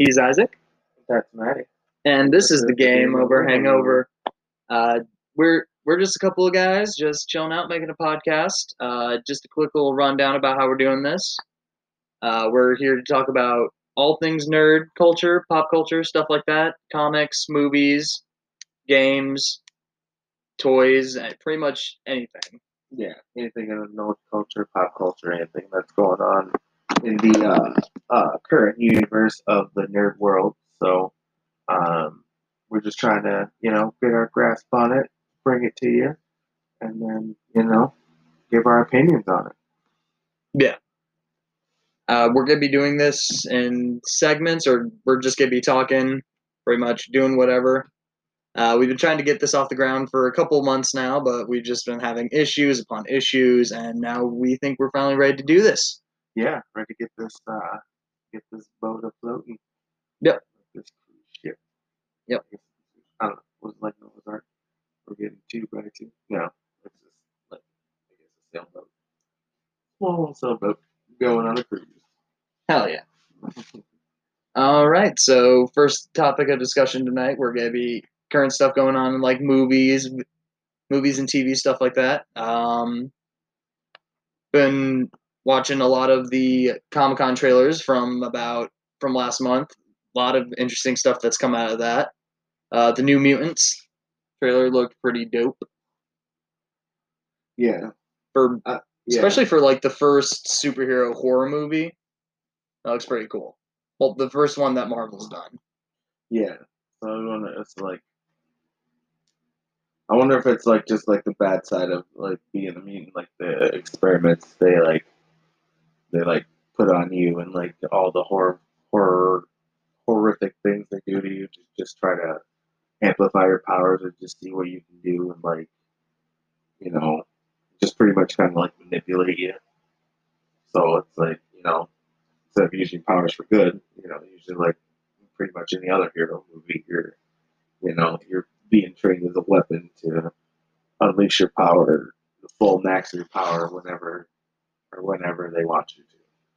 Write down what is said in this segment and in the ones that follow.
He's Isaac, That's Maddie. and this is the Game Over Hangover. Uh, we're we're just a couple of guys just chilling out, making a podcast. Uh, just a quick little rundown about how we're doing this. Uh, we're here to talk about all things nerd culture, pop culture, stuff like that, comics, movies, games, toys, pretty much anything. Yeah, anything in the nerd culture, pop culture, anything that's going on in the uh, uh, current universe of the nerd world. So um, we're just trying to, you know, get our grasp on it, bring it to you, and then, you know, give our opinions on it. Yeah. Uh, we're gonna be doing this in segments, or we're just gonna be talking, pretty much doing whatever. Uh, we've been trying to get this off the ground for a couple months now, but we've just been having issues upon issues, and now we think we're finally ready to do this. Yeah, ready to get this, uh, get this boat afloat. Yep. This cruise ship. Yep. I don't know. Was it like Noah's Ark? We're getting two by two. No, it's just like I guess a sailboat. Small sailboat going on a cruise. Hell yeah! All right, so first topic of discussion tonight, we're gonna be current stuff going on in like movies, movies and TV stuff like that. Um, been watching a lot of the Comic Con trailers from about from last month. A lot of interesting stuff that's come out of that. Uh, the New Mutants trailer looked pretty dope Yeah. for Yeah. especially for like the first superhero horror movie. That looks pretty cool. Well, the first one that Marvel's done. Yeah. So I wonder it's like I wonder if it's like just like the bad side of like being a mutant, like the experiments they like they like put on you and like all the horror horror horrific things they do to you to just try to amplify your powers or just see what you can do and like you know just pretty much kind of like manipulate you. So it's like you know instead of using powers for good, you know usually like pretty much any other hero movie, you're, you know, you're being trained as a weapon to unleash your power, the full max of your power whenever or whenever they want you to.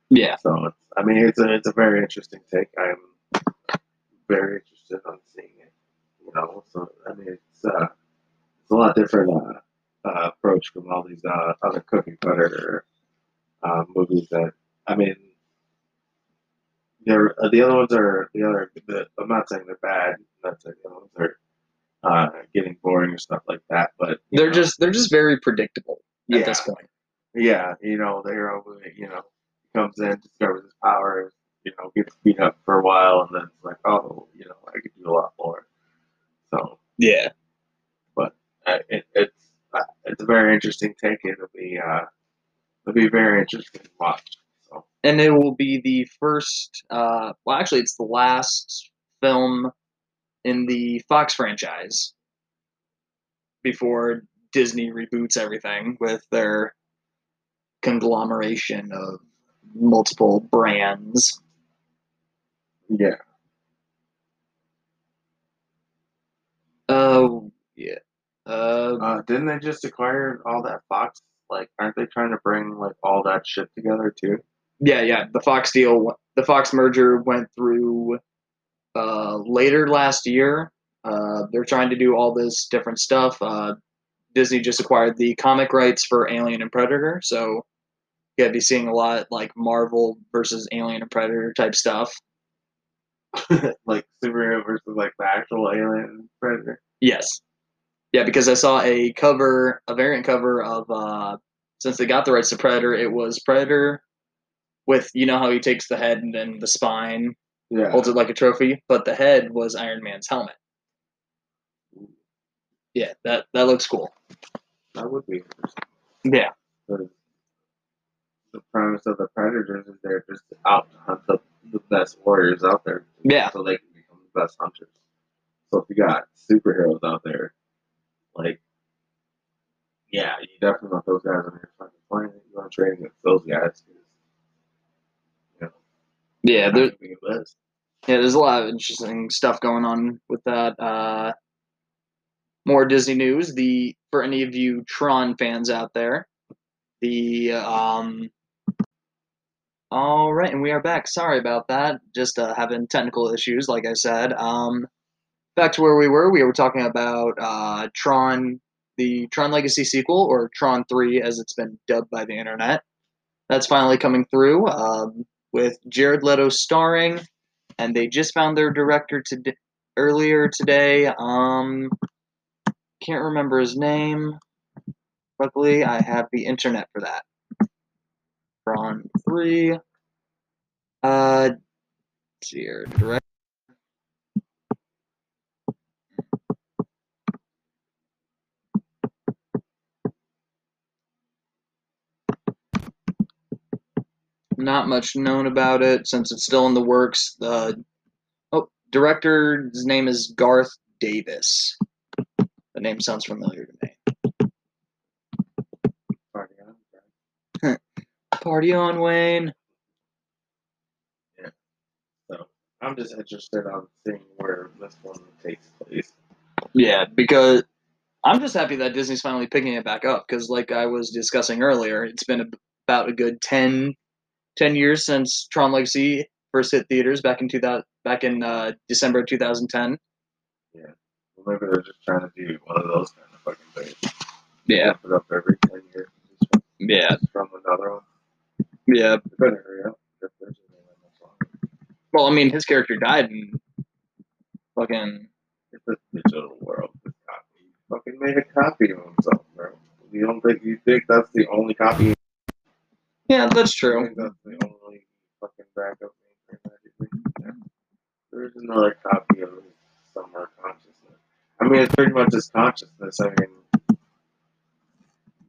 Yeah. So it's, I mean, it's a it's a very interesting take. I'm very interested on seeing it. You know, so I mean, it's uh, it's a lot different uh, uh, approach from all these uh, other cookie cutter uh, movies that I mean. They're, uh, the other ones are the other. The, I'm not saying they're bad. I'm not saying the other ones are uh, getting boring or stuff like that. But They're know, just they're just very predictable at this point. Yeah, you know, the hero, you know, comes in, discovers his powers, you know, gets beat up for a while, and then it's like, oh, you know, I could do a lot more. So Yeah. uh, it, it's uh, it's a very interesting take. It'll be uh, it'll be very interesting to watch. So And it will be the first uh well actually it's the last film in the Fox franchise before Disney reboots everything with their conglomeration of multiple brands. yeah, Oh yeah. Uh, uh, didn't they just acquire all that Fox? Like, aren't they trying to bring like all that shit together too? yeah, yeah. The Fox deal, the Fox merger went through uh, later last year. Uh, they're trying to do all this different stuff. Uh, Disney just acquired the comic rights for Alien and Predator, so gotta be seeing a lot like Marvel versus Alien and Predator type stuff. like superhero versus like the actual alien predator. Yes, yeah, because I saw a cover, a variant cover of uh, since they got the rights to Predator, it was Predator with you know how he takes the head and then the spine Yeah, holds it like a trophy, but the head was Iron Man's helmet. Yeah, that that looks cool. that would be interesting. Yeah, the premise of the predators is they're just out to hunt the, the best warriors out there. Yeah. So they can become the best hunters. So if you got superheroes out there, like, yeah, you definitely want those guys on your fucking planet. You want to train against those guys. You know, yeah, there, be the best. yeah. There's a lot of interesting stuff going on with that. Uh, more Disney news. The for any of you Tron fans out there, the um, All right, and we are back. Sorry about that. Just uh, having technical issues, like I said. Um, back to where we were. We were talking about uh, Tron, the Tron Legacy sequel, or Tron 3 as it's been dubbed by the internet. That's finally coming through um, with Jared Leto starring, and they just found their director today, earlier today. Um, can't remember his name. Luckily, I have the internet for that. Tron 3. Uh, dear director. Not much known about it since it's still in the works. The oh, director's name is Garth Davis. The name sounds familiar to me. Party on, right? Party on, Wayne. Yeah. So I'm just interested on seeing where this one takes place. Yeah, because I'm just happy that Disney's finally picking it back up. Because, like I was discussing earlier, it's been about a good 10, 10 years since Tron Legacy first hit theaters back in 2000, back in uh, December of 2010. Well, maybe they're just trying to do one of those kind of fucking things. Yeah, Put up every ten years. Yeah, from another one. Yeah. They better hurry up. If there's anything that much longer. Well, I mean, his character died in fucking. It's a digital world. This copy. He fucking made a copy of himself, bro. You don't think you think that's the only copy? Yeah, that's You true. think that's the only fucking backup name for everything? Yeah. There's another copy of his somewhere consciousness. I mean, it's pretty much his consciousness. I mean,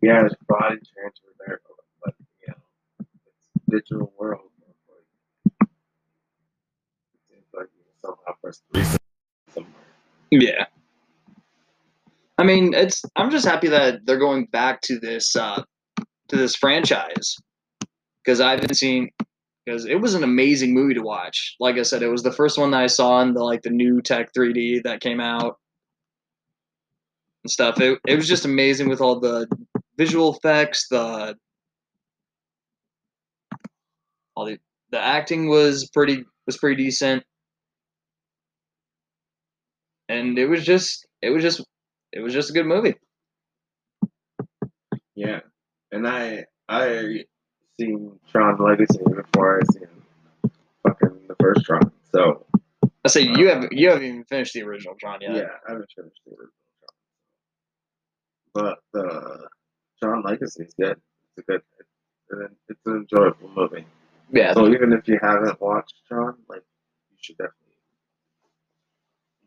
yeah, his body transferred there, but, but you know, it's digital world. Yeah. I mean, it's. I'm just happy that they're going back to this uh, to this franchise because I've been seeing because it was an amazing movie to watch. Like I said, it was the first one that I saw in the like the new Tech 3D that came out and stuff. It it was just amazing with all the visual effects. The all the the acting was pretty was pretty decent, and it was just it was just it was just a good movie. Yeah, and I I seen Tron Legacy before I seen fucking the first Tron. So I say you haven't you haven't even finished the original Tron yet. yeah, I haven't finished the original Tron, but uh, the Tron Legacy is good. It's a good. It's, it's an enjoyable movie. Yeah. So even if you haven't watched Tron, like you should definitely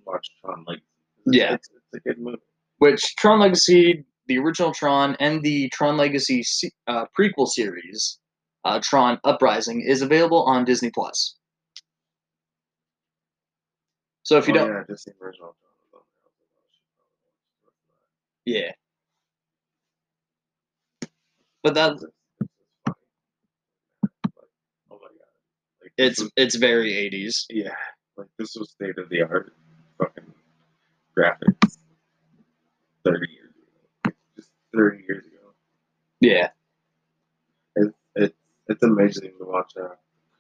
watch Tron Like Yeah. it's, it's a good movie. Which Tron Legacy, the original Tron, and the Tron Legacy uh, prequel series, uh, Tron Uprising, is available on Disney Plus. So if you oh, don't, yeah, just the original Tron. yeah. But that It's, it's, it's funny. Like, oh my god. Like, this it's was- it's very 80s. Yeah, like this was state of the art fucking graphics thirty years ago. Just thirty years ago. Yeah. It's it's it's amazing to watch uh,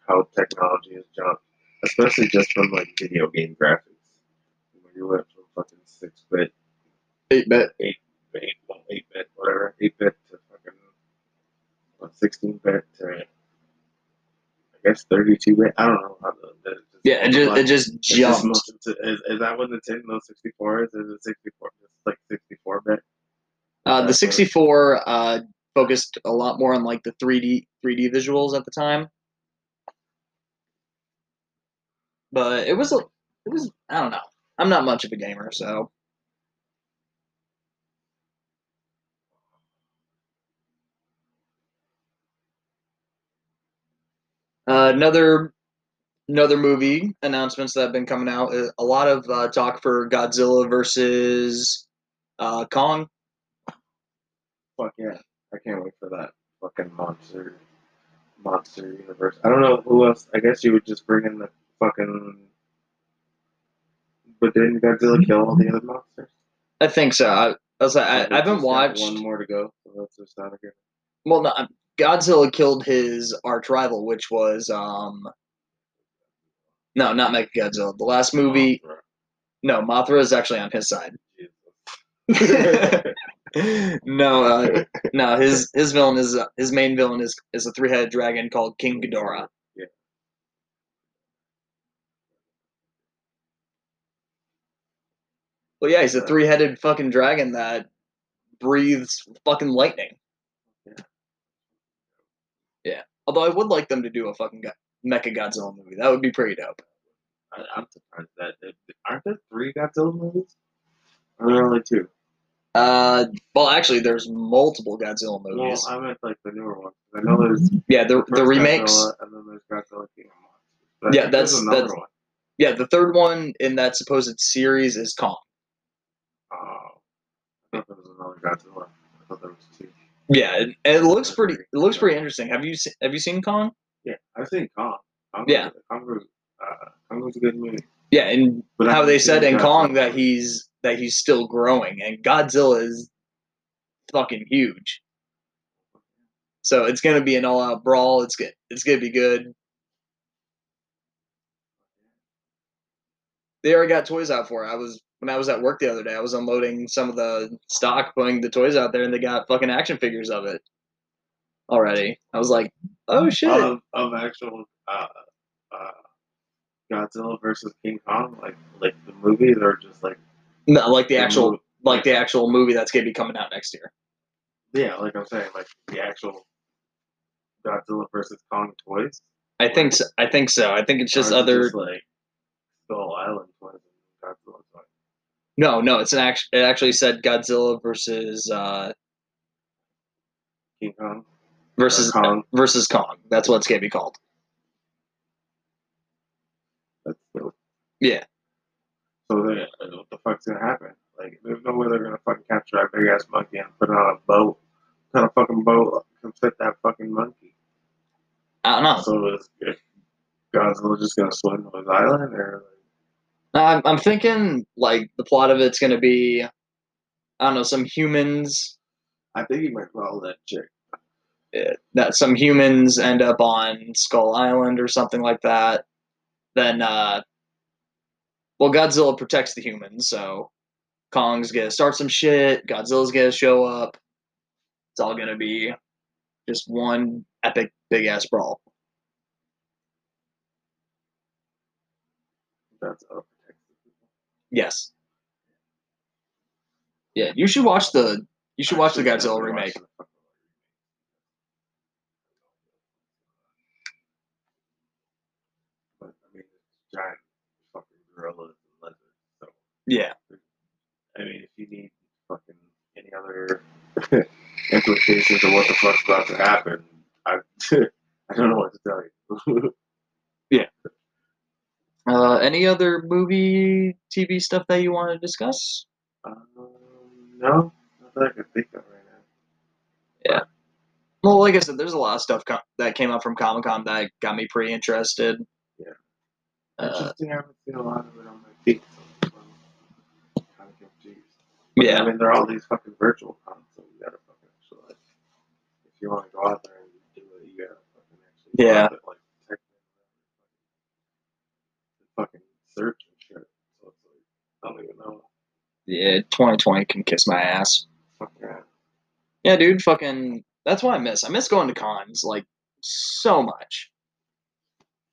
how technology has jumped, especially just from like video game graphics. When you went from fucking six bit, Eight bit. eight well, eight bit, whatever, eight bit to fucking sixteen bit to guess thirty two bit. I don't know how the, the Yeah, it just it just jumped. Is, is that what the Nintendo 64 is? Is it 64? It's like 64 bit? Uh, the 64 uh, focused a lot more on like the 3D 3D visuals at the time. But it was a it was I don't know. I'm not much of a gamer, so uh, another another movie announcements that have been coming out. A lot of uh, talk for Godzilla versus uh, Kong. Fuck yeah. I can't wait for that fucking monster monster universe. I don't know who else. I guess you would just bring in the fucking. But didn't Godzilla kill all the other monsters? I think so. I, I was like, I, I haven't watched. One more to go. So that's just not a good. Well, no, Godzilla killed his arch rival, which was um, no, not Mechagodzilla. The last movie, Mothra. no, Mothra is actually on his side. No, uh, no, his his villain is uh, his main villain is is a three headed dragon called King Ghidorah. Yeah. Well, yeah, he's a three headed fucking dragon that breathes fucking lightning. Yeah. Although I would like them to do a fucking Go- Mecha Godzilla movie. That would be pretty dope. I, I'm surprised that aren't there three Godzilla movies? Or are there only two? Uh, well, actually, there's multiple Godzilla movies. Well, I meant like the newer ones. I know there's yeah, the the first remakes. Godzilla, and then there's Godzilla King of Monsters. But Yeah, that's- another that's- one. Yeah, the third one in that supposed series is Kong. Oh, I thought there was another Godzilla. I thought there was two. Yeah, it, it looks pretty. It looks pretty interesting. Have you se- have you seen Kong? Yeah, I've seen Kong. Kong Yeah. Kong was, uh, Kong was a good movie. Yeah, and But I how haven't they seen said in Godzilla. Kong that he's that he's still growing, and Godzilla is fucking huge. So it's gonna be an all out brawl. It's good. It's gonna be good. They already got toys out for it. I was when I was at work the other day. I was unloading some of the stock, putting the toys out there, and they got fucking action figures of it already. I was like, oh shit. Of, of actual uh, uh, Godzilla versus King Kong, like like the movies, or just like no, like the the actual movie? like the actual movie that's gonna be coming out next year. Yeah, like I'm saying, like the actual Godzilla versus Kong toys. I think so. I think so. I think it's just Or is it other. just, like Skull Island toys and Godzilla. No, no, it's an act. It actually said Godzilla versus uh King Kong versus Or Kong. versus Kong. That's what it's gonna be called. That's dope. Yeah. So then, uh, what the fuck's gonna happen? Like, there's no way they're gonna fucking capture that big ass monkey and put it on a boat. What kind of fucking boat can fit that fucking monkey? I don't know. So is if Godzilla just gonna swim to his island, or I'm I'm thinking like the plot of it's gonna be, I don't know, some humans. I think he might follow that chick. That some humans end up on Skull Island or something like that. Then, uh, well, Godzilla protects the humans, so Kong's gonna start some shit. Godzilla's gonna show up. It's all gonna be just one epic big ass brawl. That's up. Yes. Yeah, you should watch the you should watch the Godzilla remake. But I mean, it's giant fucking and lizards. So Yeah. I mean, if you need fucking any other implications of what the fuck's about to happen, I I don't know what to tell you. Uh, any other movie, TV stuff that you want to discuss? um, no, not that I can think of right now. Yeah. Well, like I said, there's a lot of stuff co- that came out from Comic Con that got me pretty interested. Yeah. Uh, I haven't seen a lot of it on my feet. So I'm kind of confused. yeah. I mean, they're all these fucking virtual cons, so you gotta fucking actually, like, if you want to go out there and do it, you gotta fucking actually Yeah. out there, like, text and fucking search and shit. So it's like, I don't even know. Yeah, 2020 can kiss my ass. Fuck yeah. Yeah, dude, fucking. That's what I miss. I miss going to cons like so much.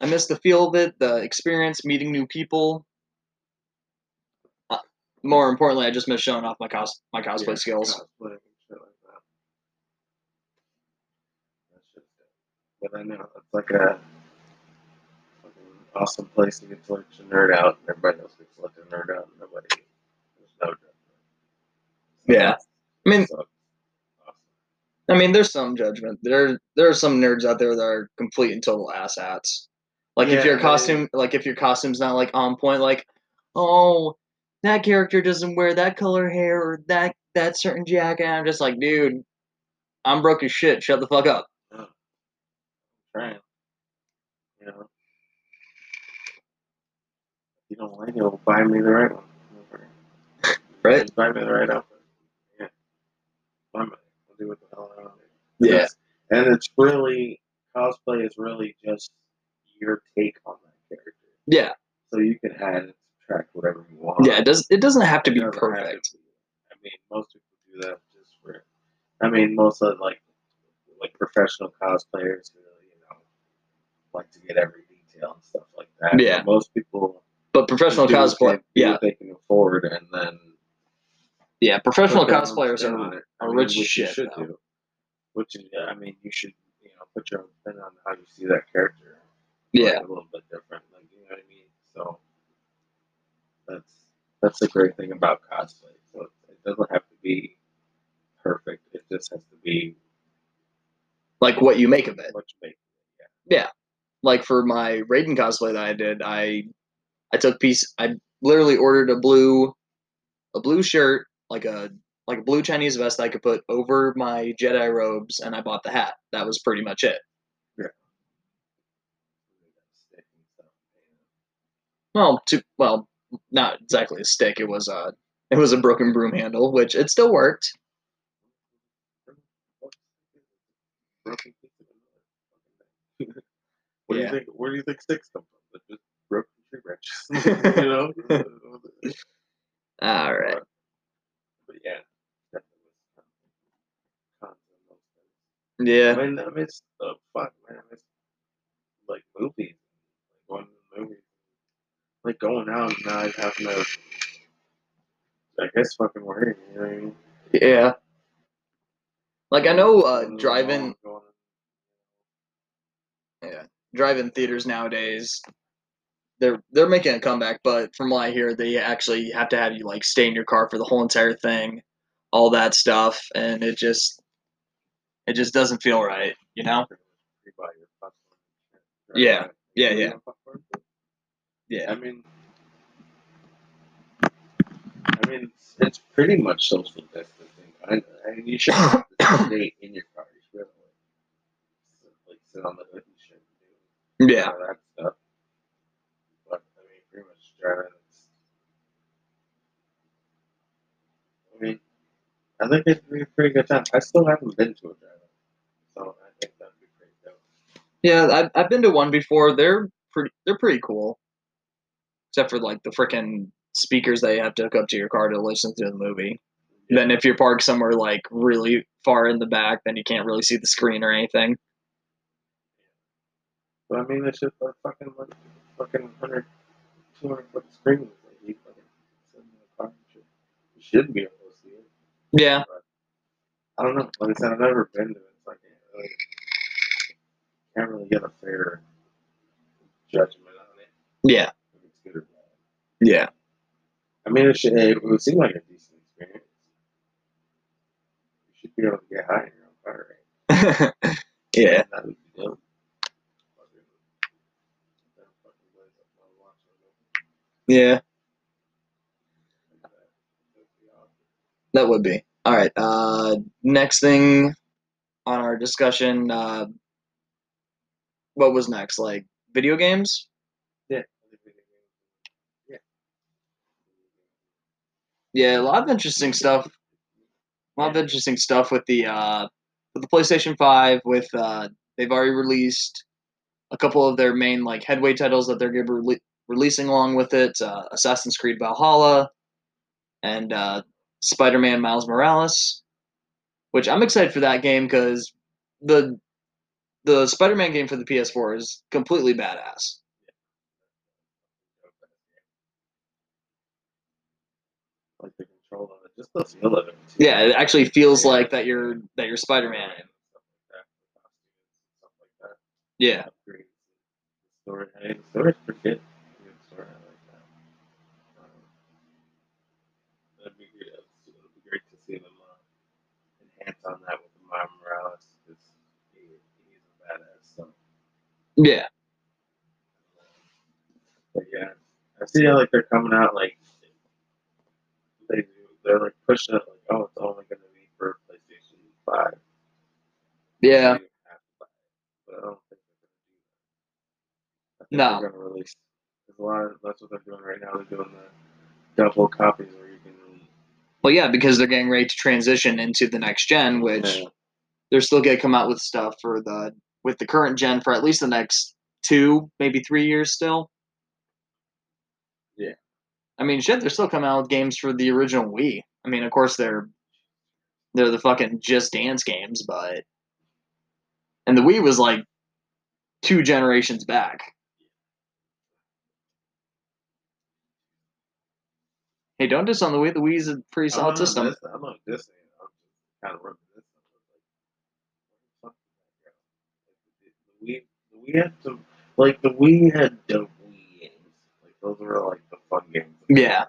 I miss the feel of it, the experience, meeting new people. Uh, more importantly, I just miss showing off my cos my cosplay Yeah, skills. Cosplay like. That's just it. But I know it's like a fucking awesome place to get to like to nerd out, and everybody else gets to let them nerd out, and nobody there's no judgment. Yeah. I mean, I mean, there's some judgment. There, there are some nerds out there that are complete and total asshats. Like if Yeah, your I- costume, like if your costume's not like on point, like, oh, that character doesn't wear that color hair or that that certain jacket. I'm just like, dude, I'm broke as shit. Shut the fuck up. Trying. You know. If you don't like it, well, buy me the right one. Right? Just buy me the right outfit. Yeah. Buy me. I'll do what the hell I want to do. Yeah. That's- And and it's really cosplay is really just your take on that character. Yeah, So you can add and subtract whatever you want. yeah. It does. It doesn't have to It be doesn't to perfect. be. I mean, most people do that just for. I mean, most of like like professional cosplayers, who, you know, like to get every detail and stuff like that. Yeah. But most people But professional cosplay, yeah, they can afford, and then yeah. Professional put cosplayers spin on are it. I are mean, rich which you shit, should though. do. Which is, I mean, you should you know put your own spin on how you see that character. yeah. like, a little bit different. Like you know what I mean. So that's that's the great thing about cosplay. So it, it doesn't have to be perfect. It just has to be Like what you make of it. what you make. like for my Raiden cosplay that I did, I I took piece I literally ordered a blue a blue shirt, like a like a blue Chinese vest I could put over my Jedi robes and I bought the hat. That was pretty much it. Stuff. Well, to well, not exactly a stick, it was a it was a broken broom handle, which it still worked. Broken piece of another fucking thing. What Yeah. do you think? Where do you think sticks come from? They're just broken tree branches. you know. All right. But yeah, definitely. Cons and those things. Yeah. I mean, I miss the fuck, man. I miss like movies, like going to the movies, like going out and not having to. I guess fucking worry. You know what I mean? Yeah. Like I know uh Going to the driving mall, drive-in theaters nowadays they're they're making a comeback but from what i hear they actually have to have you like stay in your car for the whole entire thing all that stuff and it just it just doesn't feel right you know pre-buy your popcorn. Yeah, yeah, yeah. yeah I mean, I mean, it's, it's pretty much social distancing. I, I you should have stay in your car. You should have like, sit, on the hood and shit. Yeah all that stuff. But I mean, pretty much driving. It's, I mean, I think it'd be a pretty good time. I still haven't been to a drive-in, so I think that'd be pretty dope. yeah I've, I've been to one before they're pretty they're pretty cool except for like the freaking speakers that you have to hook up to your car to listen to the movie then if you're parked somewhere like really far in the back then you can't really see the screen or anything But I mean, it's just a fucking like fucking 100, 200 foot screen that you fucking in the car. You should be able to see it. Yeah But I don't know. Like I said, I've never been to it. So I can't really, can't really get a fair judgment on it. yeah If it's good or bad. yeah I mean, it, should, it would seem like a decent experience. You should be able to get high in your own car, right? yeah That would be dope. Fucking- that fucking blaze up my watch or whatever. yeah That would be awesome. That would be. All right. Uh, next thing on our discussion, uh, what was next? Like video games? Yeah. I think we did good. Yeah. Yeah, a lot of interesting stuff. A lot of interesting stuff with the uh, with the PlayStation Five. With uh, they've already released a couple of their main like headway titles that they're going to be rele- releasing along with it: uh, Assassin's Creed Valhalla and uh, Spider-Man Miles Morales. Which I'm excited for that game because the the Spider-Man game for the PS4 is completely badass. Like the control of it, just the feel of it. Yeah, it actually feels like that you're that you're Spider-Man. And stuff like that, the costumes and stuff like that. Yeah, story, story's pretty good. Good story, I like that. Um, that'd be good. It'd be great to see them uh, on that with Miles Morales because he, he's a badass. So, yeah, but yeah, I see how like they're coming out like they do. They're like pushing it like, oh, it's only going to be for PlayStation Five. yeah. So you have to buy it. But I don't think they're going to do that. No. They're going to release. There's a lot. Of, that's what they're doing right now. They're doing the double copies where. Well, yeah, because they're getting ready to transition into the next gen, which Yeah. they're still gonna come out with stuff for the with the current gen for at least the next two, maybe three years still. Yeah. I mean, shit, they're still coming out with games for the original Wii. I mean, of course they're they're the fucking Just Dance games, but and the Wii was like two generations back. Hey, don't diss on the Wii. The Wii is a pretty solid system. This, I'm not dissing. I'm just kind of this. Like, the fuck did that go? Like, the, the Wii, the Wii had some, like the Wii had dope Wii games. Like those were like the fun games. Yeah.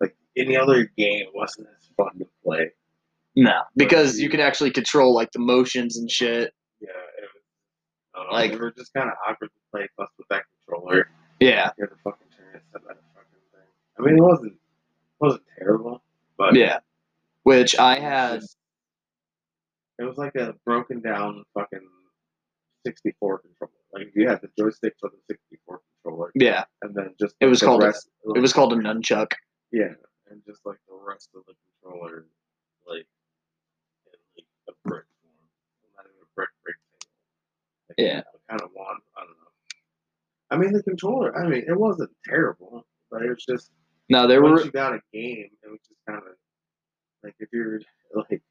Like any other game wasn't as fun to play. No, because you can actually control like the motions and shit. Yeah, it was. Know, Like- they were just kind of awkward to play. Plus with that controller, Yeah, you had to fucking turn it set that fucking thing. I mean, it wasn't, wasn't terrible, but yeah. Which I had. It was like a broken down fucking 64 controller. Like you had the joystick for the 64 controller, Yeah, and then just It was called a- rest, it was called a nunchuck. yeah, and just like the rest of the controller, like in like a brick form, not even a brick brick thing. Like, Yeah. kind of wand. I don't know. I mean, the controller. I mean, it wasn't terrible, but it was just No, there once were you got a game, it was just kind of like if you're like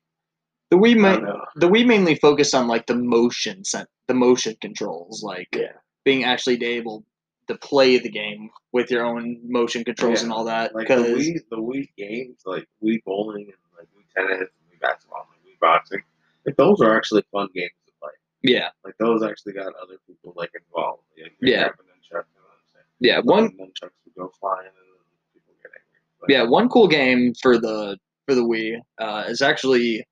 the Wii. Ma- the Wii mainly focused on like the motion sen- the motion controls, like Yeah. being actually able to play the game with your own motion controls Yeah, and all that. Like the Because Wii, the Wii games, like Wii bowling and like Wii tennis and Wii basketball and Wii boxing, like those are actually fun games to play. yeah, Like those actually got other people like involved. Like, Yeah. grab a nunchuck, you know what I'm saying? yeah, one nunchucks would go flying and then people get angry. But, yeah one cool game for the for the Wii uh, is actually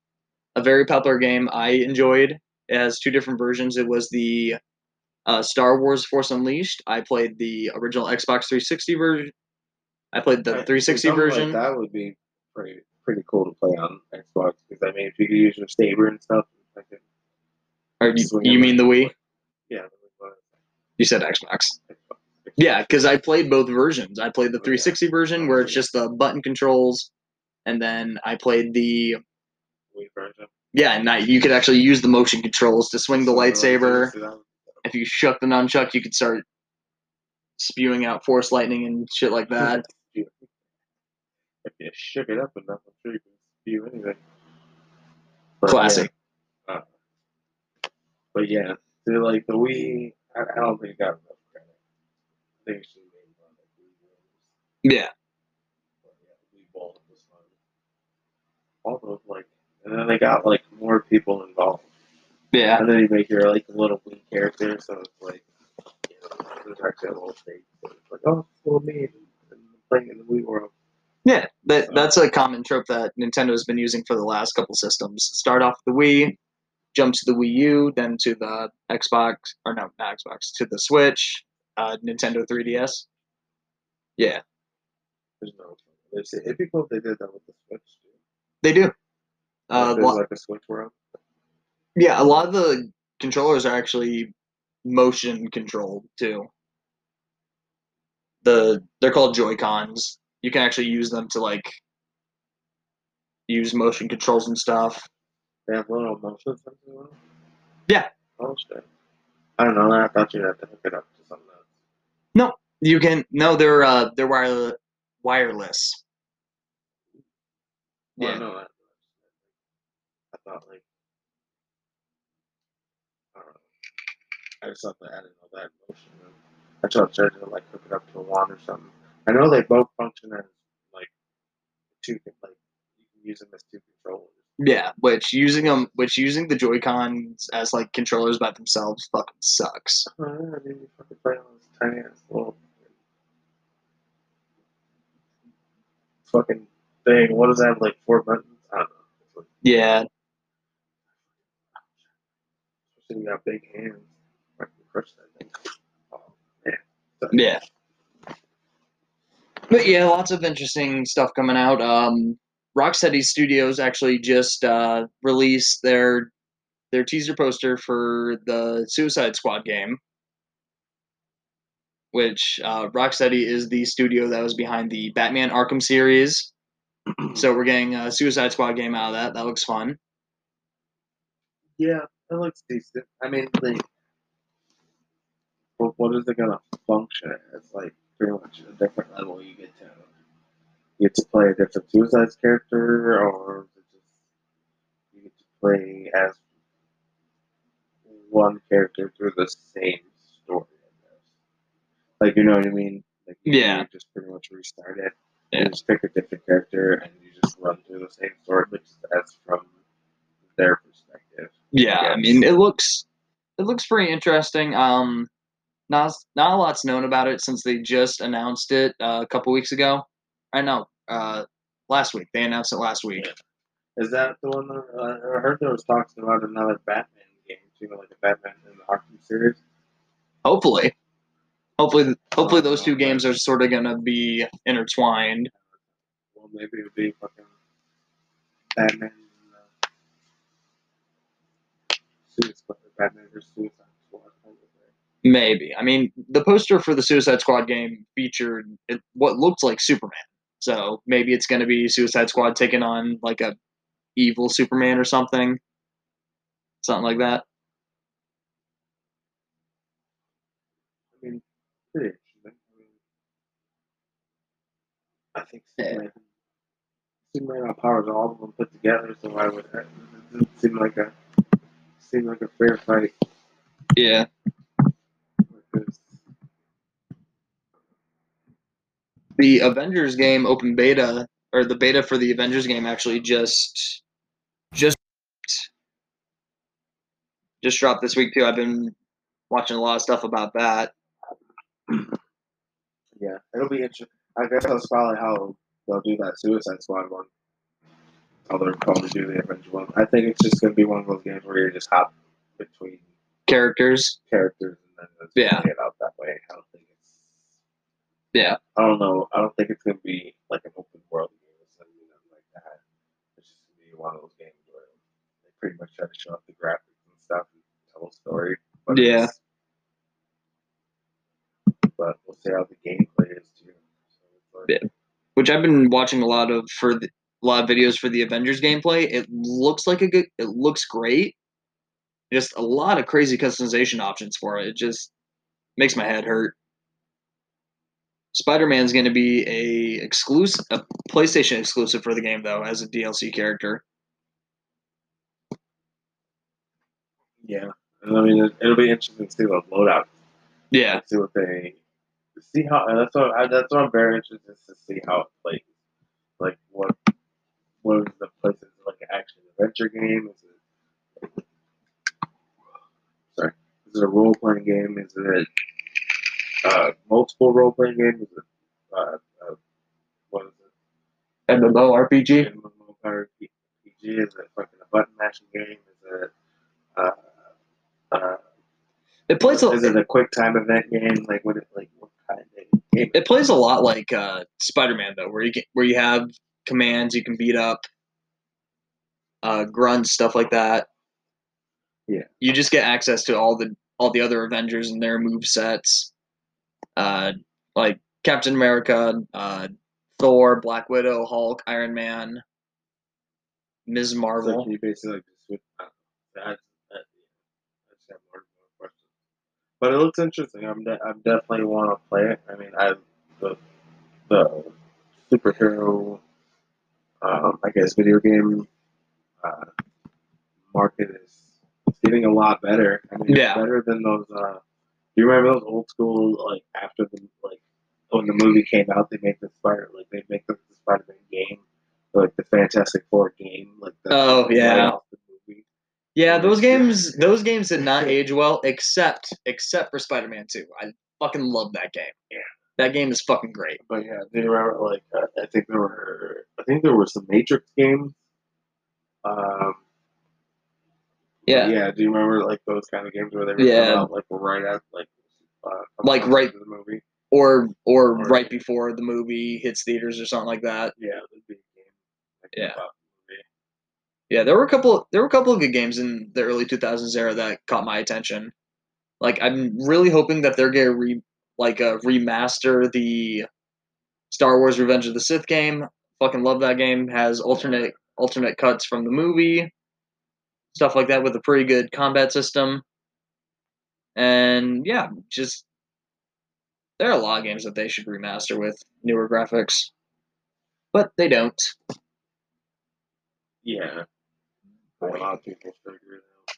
a very popular game I enjoyed. It has two different versions. It was the uh, Star Wars Force Unleashed. I played the original Xbox 360 version. I played the 360 version. Like that would be pretty pretty cool to play on Xbox because I mean, if you could use your saber and stuff, it, or you, you mean the Wii? yeah. You said Xbox. Xbox. Yeah, because I played both versions. I played the Oh, yeah. 360 version where it's just the button controls, and then I played the Wii version. yeah, and I, you could actually use the motion controls to swing the So, lightsaber. If you shook the nunchuck, you could start spewing out force lightning and shit like that. if you shook it up enough, I'm sure you can spew anything. But, Classic. Yeah, uh, but yeah, like the Wii, I, I don't think it got enough think it should have been more like Wii games. Yeah, But yeah, Wii Ball was fun. All those like, and then they got like more people involved. yeah, And then you make your like little Wii character, so it's like, you know, there's actually a little stage. So it's like, oh, it's little me, and playing in the Wii world. yeah. That that's a common trope that Nintendo's been using for the last couple systems. Start off the Wii, jump to the Wii U, then to the Xbox, or no, not Xbox, to the Switch, uh, Nintendo 3DS. Yeah, There's no. There's, it'd be cool if they did that with the Switch too. they do. Uh, there's lo- like a Switch world. Yeah, a lot of the controllers are actually motion controlled too. The they're called Joy Cons. You can actually use them to like use motion controls and stuff. They have little motion sensors? Yeah. Oh shit. I don't know. I thought you'd have to hook it up else. You can no, they're uh they're wire, wireless. Well, Yeah. I know that. I thought like. I don't know. I just thought that I didn't know that motion. I thought had to like hook it up to a wand or something. I know they both function as like two like you can use them as two controllers. Yeah, which using them, which using the Joy Cons as like controllers by themselves fucking sucks. Oh, I mean, you fucking play on ass little fucking thing. What does that have, like four buttons? I don't know. Like, Yeah, especially you got big hands. I can crush that thing. Oh, man. So, Yeah. But yeah, lots of interesting stuff coming out. Um, Rocksteady Studios actually just uh, released their their teaser poster for the Suicide Squad game, which uh, Rocksteady is the studio that was behind the Batman Arkham series. so we're getting a Suicide Squad game out of that. That looks fun. Yeah, it looks decent. I mean, like, what is it gonna function as? Like, pretty much a different level you get to. You get to play a different Suicide's character, or just you get to play as one character through the same story? I guess. Like, you know what I mean? Like, you, Yeah. Just pretty much restart it. Yeah. You just pick a different character and you just run through the same story, but just as from their perspective. Yeah, I Yes. mean, it looks it looks pretty interesting. Um, not not a lot's known about it since they just announced it uh, a couple weeks ago. I know, uh, last week they announced it last week. Is that the one that uh, I heard there was talks about another Batman game too, like a Batman in the Arkham series? Hopefully, hopefully, hopefully those two games are sort of gonna be intertwined. Well, maybe it would be fucking Batman. Uh, Suicide Squad, Batman versus Suicide Squad. kind of thing. Maybe. I mean, the poster for the Suicide Squad game featured it, what looked like Superman. So maybe it's going to be Suicide Squad taking on like a evil Superman or something, something like that. I mean, pretty interesting. I I think Yeah. Superman, Superman outpowers all of them put together, so why would? It doesn't seem like a seem like a fair fight. Yeah. Because The Avengers game open beta or the beta for the Avengers game actually just just just dropped this week too. I've been watching a lot of stuff about that. yeah, it'll be interesting. I guess that's probably how they'll do that Suicide Squad one. How they're called to do the Avenger one. I think it's just gonna be one of those games where you just hop between Characters. characters and then Yeah. it out that way. I don't think it's. Yeah. I don't know. I don't think it's gonna be like an open world game or something like that. It's just gonna be one of those games where they pretty much try to show off the graphics and stuff and tell a story. But Yeah. it's- But we'll see how the gameplay is too. So like, Yeah. Which I've been watching a lot of for the, a lot of videos for the Avengers gameplay. It looks like a good. It looks great. Just a lot of crazy customization options for it. It just makes my head hurt. Spider Man's going to be a exclusive, a PlayStation exclusive for the game though, as a DLC character. Yeah, I mean, it, it'll be interesting to see what loadout. Yeah, See what they see how. And that's what I, that's what I'm very interested to see how it plays. Like what what is the place? Is like an action adventure game? Is it sorry? Is it a role playing game? Is it uh, multiple role playing games? Is it uh, uh, what is it? MMORPG. MMORPG? Is it fucking a button mashing game? Is it uh, uh, It plays a, is it a quick time event game? Like what? It, like what kind of game? it plays a lot like uh, Spider-Man though, where you can, where you have commands you can beat up, uh, grunts, stuff like that. Yeah. you just get access to all the all the other Avengers and their move sets, uh, like Captain America, uh, Thor, Black Widow, Hulk, Iron Man, Ms. So Marvel. you basically switch. Uh, that's that. I just have more, more questions. But it looks interesting. I'm de- I'm definitely want to play it. I mean, I the the superhero, um, I guess, video game uh, market is getting a lot better. I mean, Yeah. it's better than those. Uh, do you remember those old school like after the like when the movie came out, they made the Spider like they make the Spider Man game, like the Fantastic Four game, like the Oh, yeah. Off the movie. Yeah, those games those games did not age well, except except for Spider-Man 2. I fucking love that game. Yeah. That game is fucking great. But yeah, do you remember like uh, I think there were I think there were some Matrix games. Um, Yeah. yeah. Do you remember like those kind of games where they were Yeah. out, like right at like uh, Like, right- the movie? Or or Or- right before the movie hits theaters or something like that. Yeah, the big game. Like, Yeah. Yeah, there were a couple there were a couple of good games in the early 2000s era that caught my attention. Like I'm really hoping that they're to re like uh, remaster the Star Wars Revenge of the Sith game. Fucking love that game. Has alternate alternate cuts from the movie. stuff like that with a pretty good combat system. And yeah, just there are a lot of games that they should remaster with newer graphics, but they don't. Yeah. A lot of people figure it out.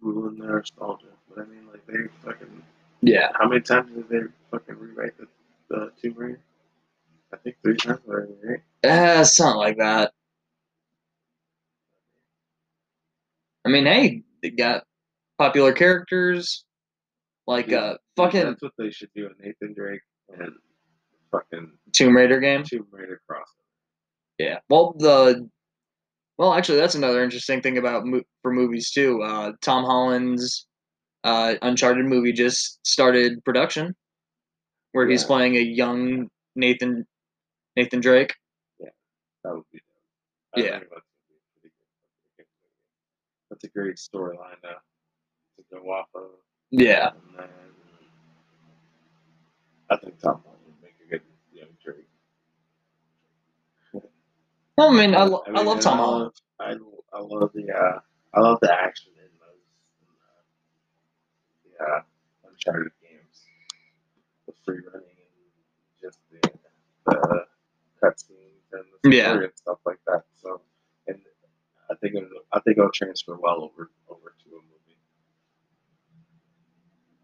Ruin their nostalgia. But I mean, like, they fucking. Yeah, How many times did they fucking rewrite the, the Tomb Raider? I think three times already, right? uh, something like that. I mean, hey, they got popular characters like Dude, uh fucking That's what they should do with Nathan Drake and fucking Tomb Raider game. Tomb Raider crossover. Yeah. Well, the well, actually, that's another interesting thing about mo- for movies too. Uh, Tom Holland's uh, Uncharted movie just started production, where he's playing a young Nathan Nathan Drake. Yeah, that would be dope. Yeah. that's a pretty good- pretty good movie. That's a great storyline to, to go off of. Yeah. I think Tom Holland would make a good young Drake. I mean, I, lo- I, mean, love Tom I Holland. I, I love the uh, I love the action in those uh, the uh, Uncharted games, the free running and just the the cutscenes and the story Yeah. and stuff like that. So, and I think it'll, I think it'll transfer well over over to a movie.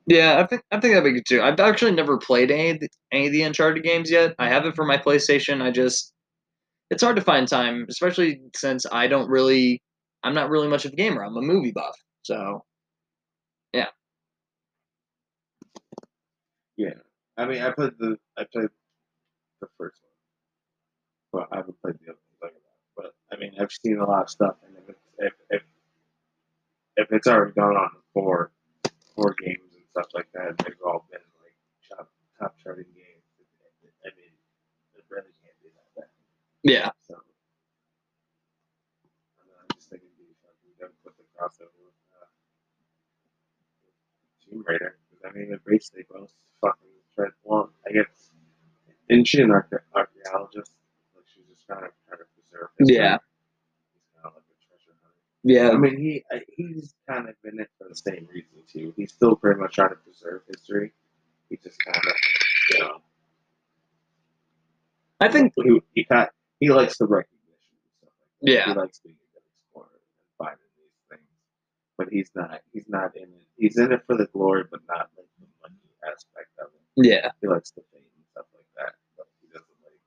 Yeah, I think I think that'd be good too. I've actually never played any of the, any of the Uncharted games yet. I have it for my PlayStation. I just it's hard to find time, especially since I don't really I'm not really much of a gamer. I'm a movie buff. So Yeah, Yeah, I mean, I played the I played the first one, but I haven't played the other that. But I mean, I've seen a lot of stuff, and if it's, if if if it's already gone on four four games and stuff like that, they've all been like top top charting games. I mean, it really can't be that bad. Yeah. So I don't know, I'm just fucking put the crossover with uh, Tomb Raider. I mean, the base they both fucking tread well. I guess isn't she an arche- archaeologist? Like she's just kind of trying to preserve. history. Yeah. He's kind of like a treasure hunter. Yeah. I mean, he he's kind of in it for the same reason too. He's still pretty much trying to preserve history. He just kind of, you know, I think he he kind he likes the recognition and stuff like that. Yeah. He likes being a good explorer and finding these things. But he's not he's not in it. He's in it for the glory, but not like the money aspect of it. yeah. He likes the fame and stuff like that, but he doesn't like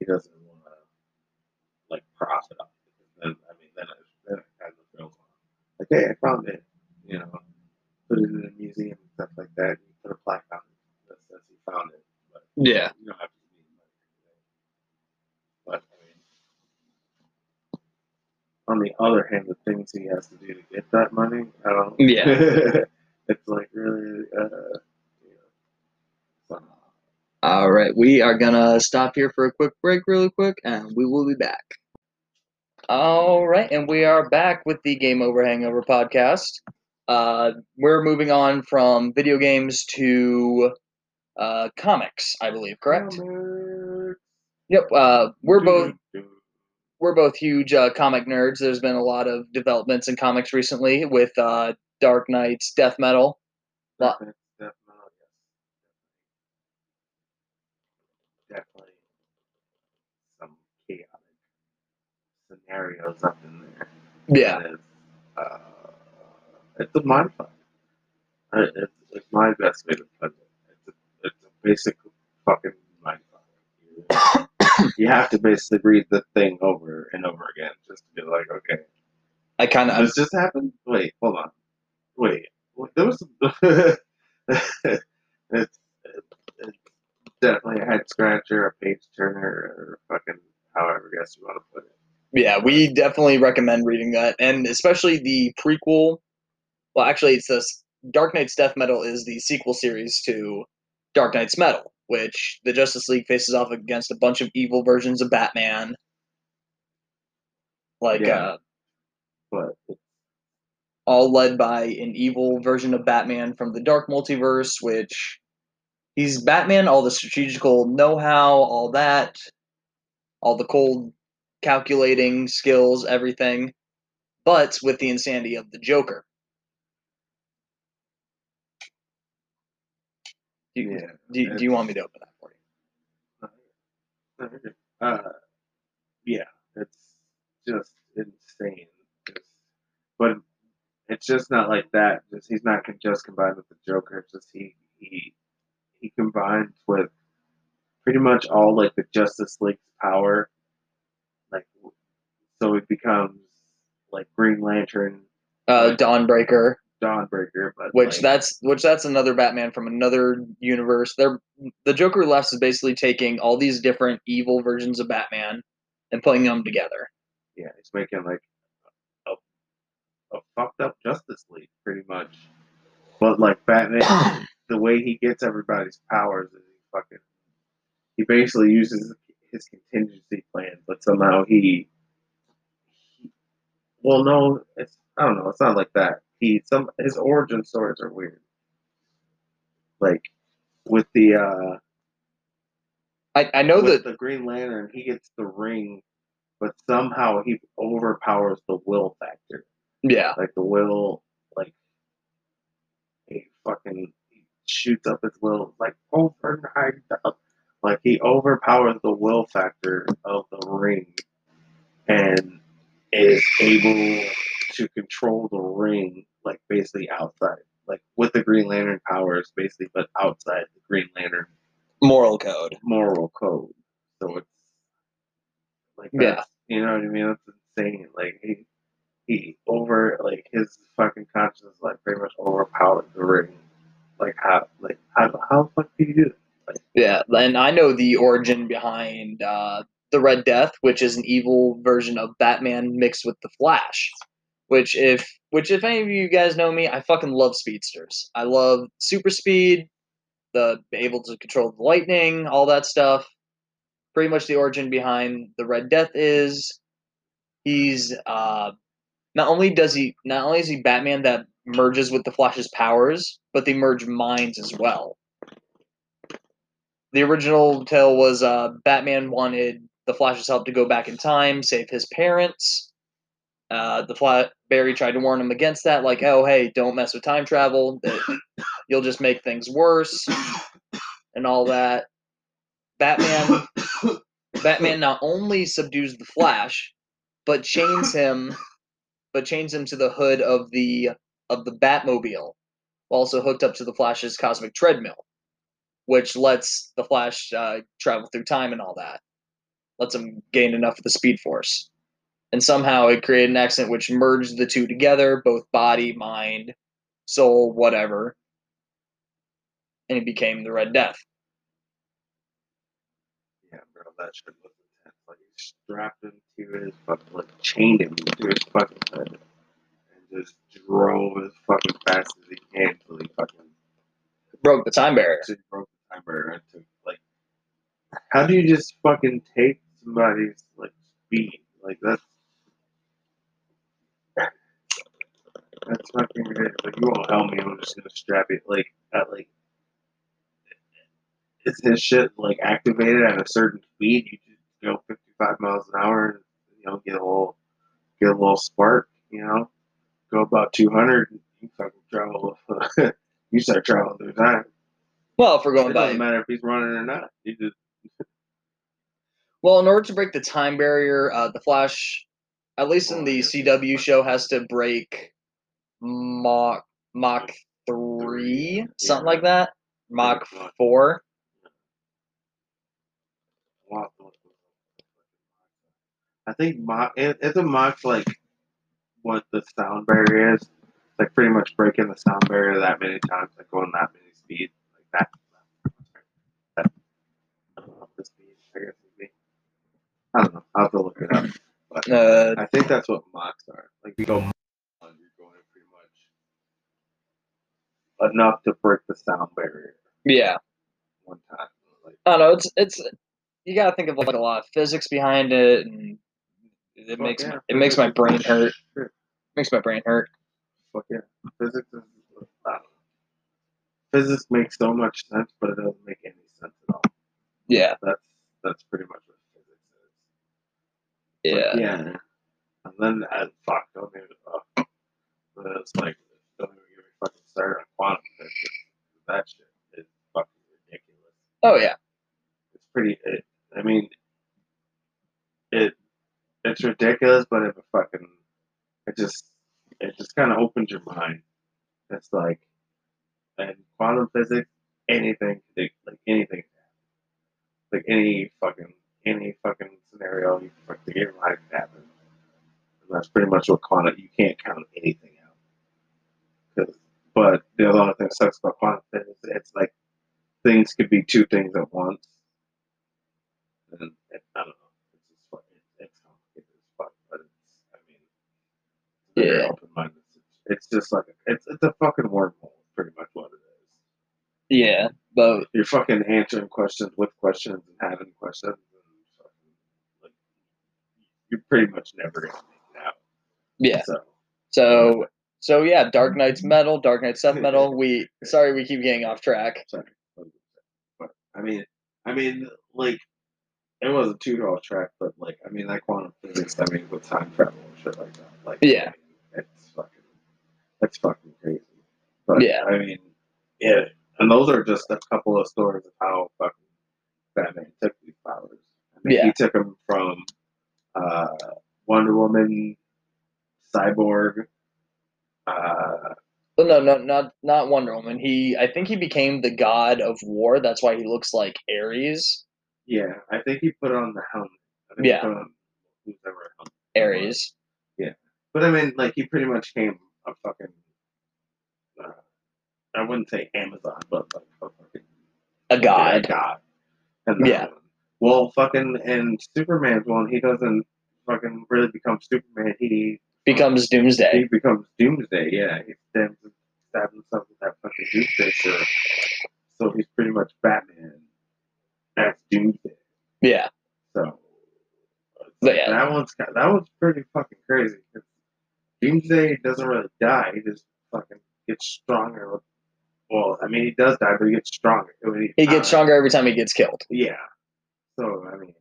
he doesn't want to like profit off it. Because then I mean then it, then it kind of throws on. Like hey, I found it. You know, put it in a museum and stuff like that. You put a plaque on it that says he found it. But Yeah. you don't have to be money. But I mean, on the other hand, the things he has to do to get that money, I don't. Yeah. it's like really, uh, fun. All right, we are gonna stop here for a quick break, really quick, and we will be back. All right, and we are back with the Game Over Hangover podcast. Uh, we're moving on from video games to uh, comics, I believe. Correct? Comics. Yep. Uh, we're both. We're both huge uh, comic nerds. There's been a lot of developments in comics recently with uh, Dark Nights Death Metal. Well- Definitely, definitely, yes. Definitely some chaotic scenarios up in there. Yeah, It's, uh, it's a mind fuck. It's, it's my best way to put it. It's a, it's a basic fucking mind fuck. You, have to basically read the thing over and over again just to be like, okay, I kind of this just happened? Wait, hold on. Wait, wait, there was. it's, it's, it's definitely a head scratcher, a page turner, or fucking however guess you want to put it. Yeah, we definitely recommend reading that, and especially the prequel. Well, actually, it's this Dark Nights Death Metal is the sequel series to Dark Nights Metal, which the Justice League faces off against a bunch of evil versions of Batman, like Yeah. uh, But all led by an evil version of Batman from the Dark Multiverse, which he's Batman, all the strategical know-how, all that, all the cold calculating skills, everything, but with the insanity of the Joker. Do you, Yeah, do, you- do you want me to open that for you? Uh, yeah, it's just insane. But it's just not like that. Just he's not just combined with the Joker. It's just he he he combines with pretty much all like the Justice League's power. Like, so it becomes like Green Lantern, Uh, Dawnbreaker, Dawnbreaker, but which like, that's which that's another Batman from another universe. They're the Joker left is basically taking all these different evil versions of Batman and putting them together. yeah, he's making like a, a fucked up Justice League, pretty much. But like Batman, the way he gets everybody's powers is he fucking he basically uses his contingency plan, but somehow he, he well, no, it's I don't know, it's not like that. He some his origin stories are weird. Like with the uh I, I know that the Green Lantern, he gets the ring, but somehow he overpowers the will factor. yeah Like the will, like he fucking he shoots up his will like overnight. Up. Like he overpowers the will factor of the ring, and is able to control the ring like basically outside, like with the Green Lantern powers, basically, but outside the Green Lantern moral code. moral code. So it's like Yeah. you know what I mean? That's insane. Like he he over like his fucking conscience like pretty much overpowered the ring. Like how like how how the fuck do you do that? Yeah, and I know the origin behind uh, the Red Death, which is an evil version of Batman mixed with the Flash. Which, if which, if any of you guys know me, I fucking love speedsters. I love super speed, the able to control the lightning, all that stuff. Pretty much the origin behind the Red Death is he's uh, not only does he not only is he Batman that merges with the Flash's powers, but they merge minds as well the original tale was uh, Batman wanted the Flash's help to go back in time, save his parents. Uh, the Flat Barry tried to warn him against that, like, "Oh, hey, don't mess with time travel. That you'll just make things worse," and all that. Batman, Batman not only subdues the Flash, but chains him, but chains him to the hood of the of the Batmobile, also hooked up to the Flash's cosmic treadmill which lets the Flash uh, travel through time and all that. Lets him gain enough of the Speed Force. And somehow it created an accident which merged the two together, both body, mind, soul, whatever. And he became the Red Death. Yeah, bro, that shit was intense. Like he strapped him to his fucking like chained him to his fucking head and just drove as fucking fast as he can till he fucking Broke the time barrier. he broke the time barrier and like how do you just fucking take somebody's like speed? Like that's that's fucking ridiculous. Like you won't help me, I'm just gonna strap it like at like is his shit like activated at a certain speed? You just go 55 miles an hour and you know get a little get a little spark. You know, go about 200, and you fucking travel. you start traveling through time. Well, if we're It going by doesn't matter if he's running or not. You just Well, in order to break the time barrier, uh, the Flash, at least in Oh, the. CW show, has to break Mach Mach three, something like that. Mach four. I think Mach it's a Mach like what the sound barrier is. It's like pretty much breaking the sound barrier that many times, like going that many speeds, like that. that I don't know, the speed, I guess would be. I don't know. I'll have to look it up. But Uh, I think that's what Machs are. Like you go Mach one, you're going pretty much enough to break the sound barrier yeah, one time. Like I don't know. It's it's you got to think of like a lot of physics behind it, and it makes yeah, my, it makes my brain hurt. shit. Makes my brain hurt. Fuck yeah. Physics is. I. Physics makes so much sense, but it doesn't make any sense at all. Yeah, That's that's pretty much what physics is. Yeah. yeah. And then uh, fuck, don't even. Uh, then it's like don't even get me fucking started on quantum physics. That shit is fucking ridiculous. Oh yeah. It's pretty. It, I mean, it it's ridiculous, but it fucking it just it just kind of opens your mind. It's like, and quantum physics, anything, like anything, like any fucking any fucking scenario you fucking get can happen. And that's pretty much what quantum. You can't count anything out. but the other thing that sucks about quantum physics, it's like things could be two things at once. And it, I don't know. It's just fucking, it's complicated as fuck, but it's, I mean, it's Yeah. It's, it's just like, a, it's, it's a fucking wormhole, pretty much what it is. Yeah. But You're fucking answering questions with questions and having questions, and fucking, like, you're pretty much never gonna make it out. yeah. So, So so yeah, Dark Nights metal, Dark Nights death metal. We sorry we keep getting off track. sorry. I mean, I mean, like, it wasn't too off track, but like, I mean, that quantum physics, I mean, with time travel and shit like that, like, Yeah. It's fucking, it's fucking crazy. But Yeah. I mean, yeah, and those are just a couple of stories of how fucking Batman took these powers. I mean, Yeah. he took them from uh, Wonder Woman, Cyborg. Uh, Well, no, no, not not Wonder Woman. He, I think he became the god of war. That's why he looks like Ares. yeah, I think he put on the helmet. I think he Yeah. put on who's ever helmet. Ares. Yeah. But I mean, like he pretty much came a fucking. Uh, I wouldn't say Amazon, but like a fucking A god. A god. And Yeah. one. Well, fucking in Superman's one, he doesn't fucking really become Superman. He Becomes Doomsday. he becomes Doomsday. Yeah, he stabs stabs himself with that fucking Doomsday shirt. So he's pretty much Batman. That's Doomsday. Yeah. So But yeah. that one's that one's pretty fucking crazy. Doomsday doesn't really die; he just fucking gets stronger. Well, I mean, he does die, but he gets stronger. He gets dies. stronger every time he gets killed. Yeah. So I mean,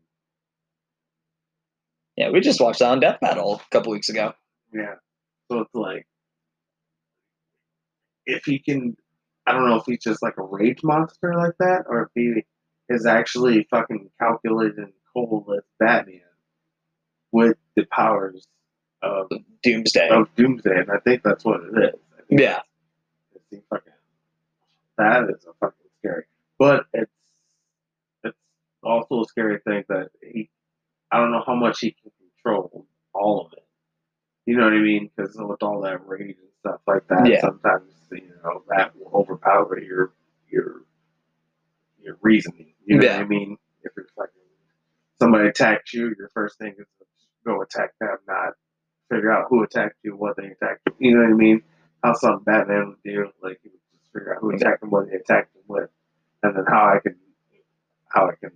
Yeah, we just watched that on Death Battle a couple weeks ago. Yeah. So it's like, if he can, I don't know if he's just like a rage monster like that, or if he is actually fucking calculated and cold as Batman with the powers of Doomsday. of Doomsday, and I think that's what it is. Yeah. it's fucking that is a fucking scary, but it's it's also a scary thing that he. I don't know how much he can control all of it. You know what I mean? Because with all that rage and stuff like that, Yeah. sometimes you know that will overpower your your your reasoning. You know Yeah. what I mean? If it's fucking somebody attacks you, your first thing is to go attack them, not figure out who attacked you, what they attacked you. You know what I mean? How some Batman would do, like he would just figure out who attacked him, what they attacked him with, and then how I can, how I can,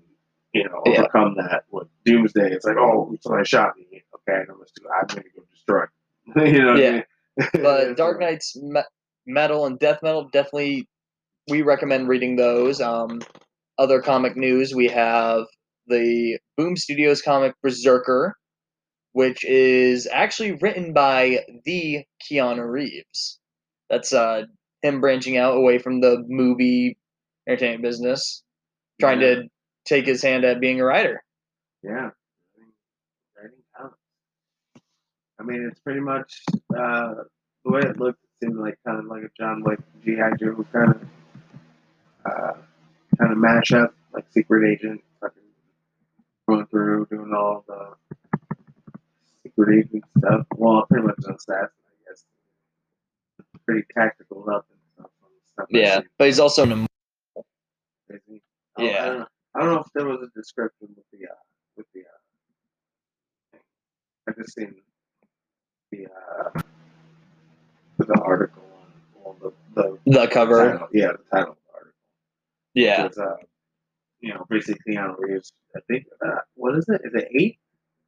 you know, Yeah. overcome that with Doomsday. It's like, oh, somebody shot me. Okay, I'm gonna, I'm gonna go destroy. you know? Yeah. I mean? But Dark Nights me- metal and death metal definitely we recommend reading those. Um, other comic news we have the Boom Studios comic Berserker, which is actually written by the Keanu Reeves. That's uh, him branching out away from the movie entertainment business, trying Yeah. to take his hand at being a writer. Yeah. I mean, writing counts. I mean, it's pretty much uh, the way it looked. It seemed like kind of like a John Wick GI Joe kind of uh, kind of mashup, like Secret Agent, fucking going through doing all the secret agent stuff. Well, pretty much an assassin, I guess. Pretty tactical up and stuff. on stuff Yeah, but he's also an he? Oh, Yeah. Don't, know. I don't know if there was a description with the uh, with the uh. I just seen the uh, the article on well, the the the cover. title, yeah the title of the article. Yeah, was, uh, you know, basically Keanu Reeves. I think uh, what is it? Is it eight?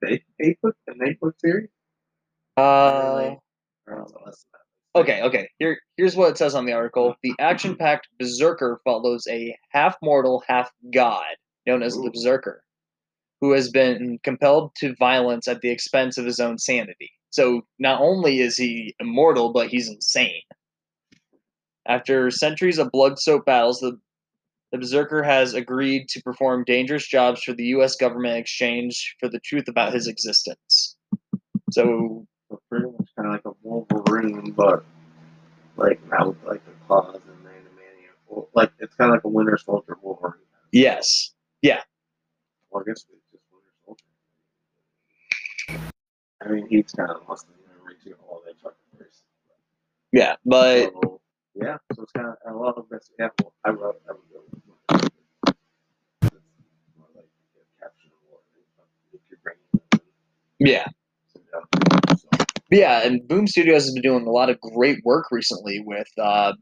Eight, eight book an eight book series? uh, less than that. Okay, okay. Here, here's what it says on the article. Uh-huh. The action-packed Berserker follows a half-mortal, half-god known as the Berserker. who has been compelled to violence at the expense of his own sanity. So not only is he immortal, but he's insane. After centuries of blood-soaked battles, the, the Berserker has agreed to perform dangerous jobs for the U.S. government in exchange for the truth about his existence. So, So pretty much kind of like a Wolverine, but like now with like the claws and the animania. Well, like it's kind of like a Winter Soldier Wolverine. yes, Yeah. Well, I guess it's just Winter Soldier. I mean, he's kind of lost the memory to all that fucking person. yeah, but so, yeah, so it's kind of a lot of best. Yeah, well, I would, I would go with Winter Soldier. It's more like the capture the war. If you're bringing them yeah, so, yeah, and Boom Studios has been doing a lot of great work recently with uh,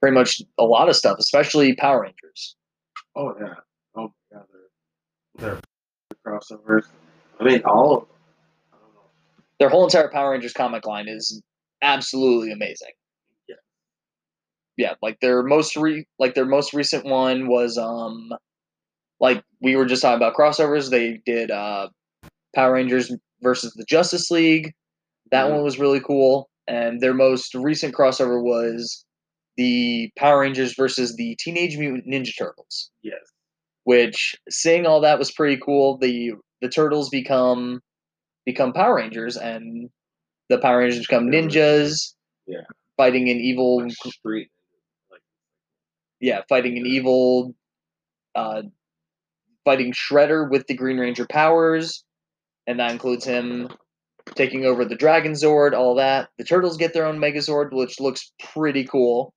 pretty much a lot of stuff, especially Power Rangers. Oh yeah. Oh yeah. They're, they're crossovers. I mean, all of them. I don't know. Their whole entire Power Rangers comic line is absolutely amazing. Yeah. Yeah, like their most re like their most recent one was um like we were just talking about crossovers. They did uh Power Rangers versus the Justice League. That Mhm. one was really cool. And their most recent crossover was the Power Rangers versus the Teenage Mutant Ninja Turtles. Yes. which seeing all that was pretty cool. The the turtles become become Power Rangers, and the Power Rangers become ninjas. Yeah. fighting an evil, Like street. Like yeah, fighting an evil, uh, fighting Shredder with the Green Ranger powers, and that includes him taking over the Dragon Zord. All that. The turtles get their own Megazord, which looks pretty cool.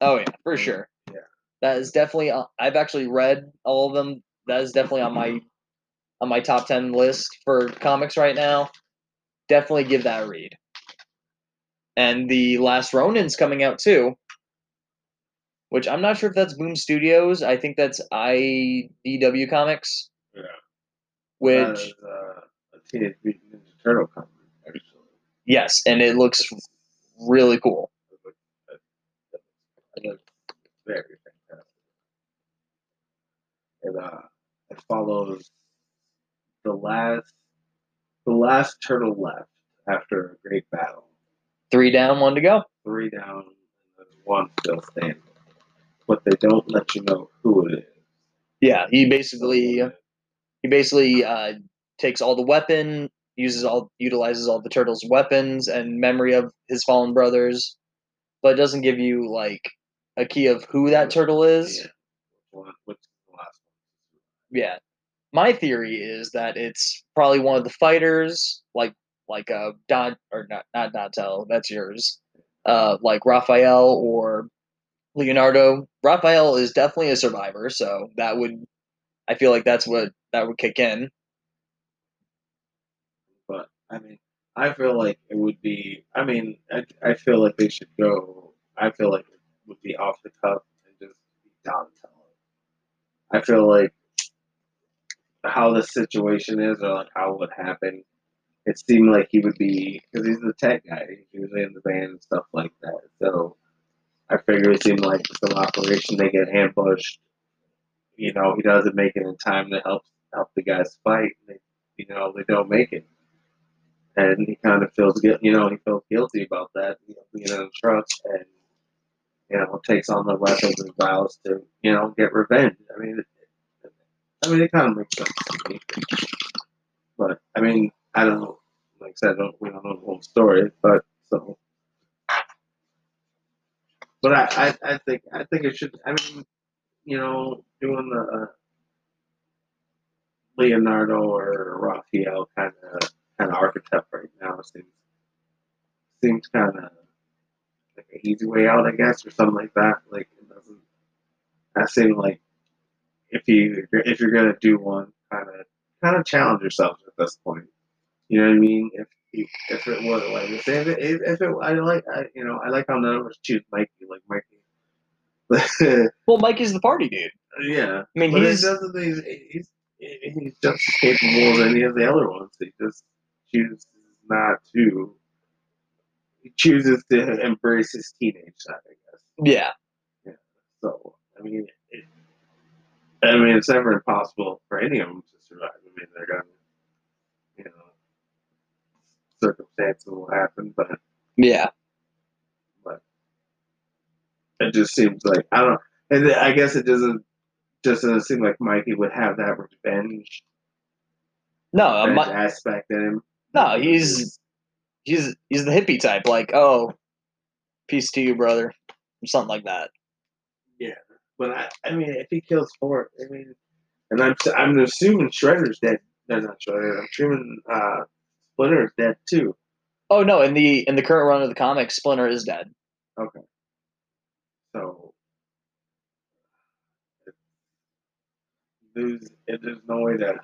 Oh yeah, for sure. Yeah. That is definitely. uh, I've actually read all of them. That is definitely on my on my top ten list for comics right now. Definitely give that a read. And the Last Ronin's coming out too, which I'm not sure if that's Boom Studios. I think that's IDW Comics, yeah. Which is, uh, a Teenage Mutant Ninja Turtle actually. yes, and it looks really cool. It looks- it- it looks very fantastic. It uh, it follows the last, the last turtle left after a great battle. Three down, one to go. Three down, and one still standing. But they don't let you know who it is. Yeah, he basically he basically uh, takes all the weapon, uses all utilizes all the turtles' weapons and memory of his fallen brothers, but it doesn't give you like a key of who that turtle is. Yeah. Which one? Which is the last Yeah. My theory is that it's probably one of the fighters, like like uh Don or not not Donatello, that's yours. Uh like Raphael or Leonardo. Raphael is definitely a survivor, so that would I feel like that's what that would kick in. But I mean, I feel like it would be. I mean, I, I feel like they should go. I feel like it would be off the cuff and just be Donatello. I feel like how the situation is, or like how it would happen. It seemed like he would be because he's the tech guy. He was in the band and stuff like that. So I figure it seemed like some operation they get ambushed. You know, he doesn't make it in time to help help the guys fight. They, you know, they don't make it and he kind of feels guilty. You know, he feels guilty about that. You know, being in a truck and you know takes on the weapons and vows to you know get revenge. I mean, it, I mean, it kind of makes sense to me. But I mean, I don't know. Like I said, don't, we don't know the whole story, but so. But I, I, I think I think it should. I mean, you know, doing the Leonardo or Raphael kind of kind of archetype right now seems seems kind of like an easy way out, I guess, or something like that. Like it doesn't. That seems like if you if you're gonna do one, kind of kind of challenge yourself at this point. You know what I mean? If you, if it was like if it if, if it I like I you know I like how none of us choose Mikey like Mikey. Well, Mikey's the party dude. yeah, I mean, but he's. He's, he's he's just as capable as any of the other ones. He just chooses not to. He chooses to embrace his teenage side, I guess. yeah. yeah. So I mean, it, I mean, it's never impossible for any of them to survive. I mean, they're gonna, you know, circumstances will happen, but Yeah. but it just seems like I don't. And I guess it doesn't just doesn't seem like Mikey would have that revenge, No, uh, revenge Mi- aspect in him. no, he's he's he's the hippie type. Like, oh, peace to you, brother, or something like that. Yeah, but I, I mean, if he kills four, I mean, and I'm, I'm assuming Shredder's dead. No, not Shredder. I'm assuming uh, Splinter's dead too. Oh no, in the in the current run of the comics, Splinter is dead. Okay. So there's there's no way that.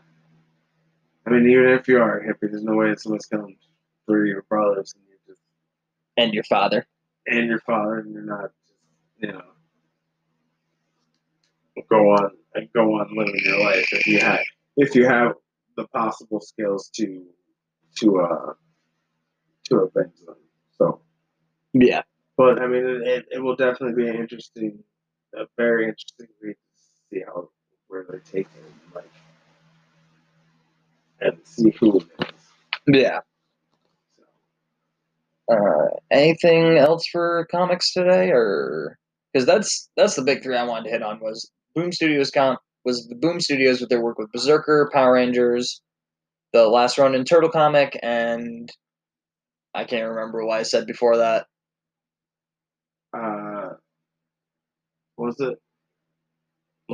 I mean, even if you are hippie, there's no way that someone's coming for your brothers and you just And your father. and your father, and you're not just you know go on and go on living your life if you have if you have the possible skills to to uh to avenge them. So, Yeah. but I mean, it, it will definitely be an interesting, a very interesting read to see how where they take it, like, and see who it is. Yeah. So. Uh, anything else for comics today, or because that's that's the big three I wanted to hit on was Boom Studios com was the Boom Studios with their work with Berserker, Power Rangers, the last Ronin Turtle comic, and I can't remember what I said before that. Uh, was it?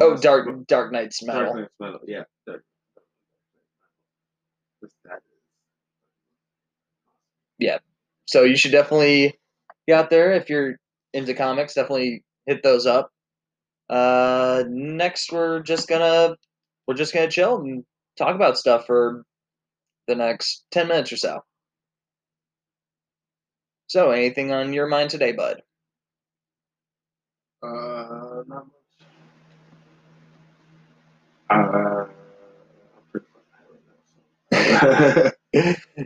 Oh, Dark Dark Nights Metal. Dark Nights Metal. Yeah. Dark, that So you should definitely get out there if you're into comics. Definitely hit those up. Uh, next, we're just gonna we're just gonna chill and talk about stuff for the next ten minutes or so. So, anything on your mind today, bud? Uh, not much. Uh, I'm pretty much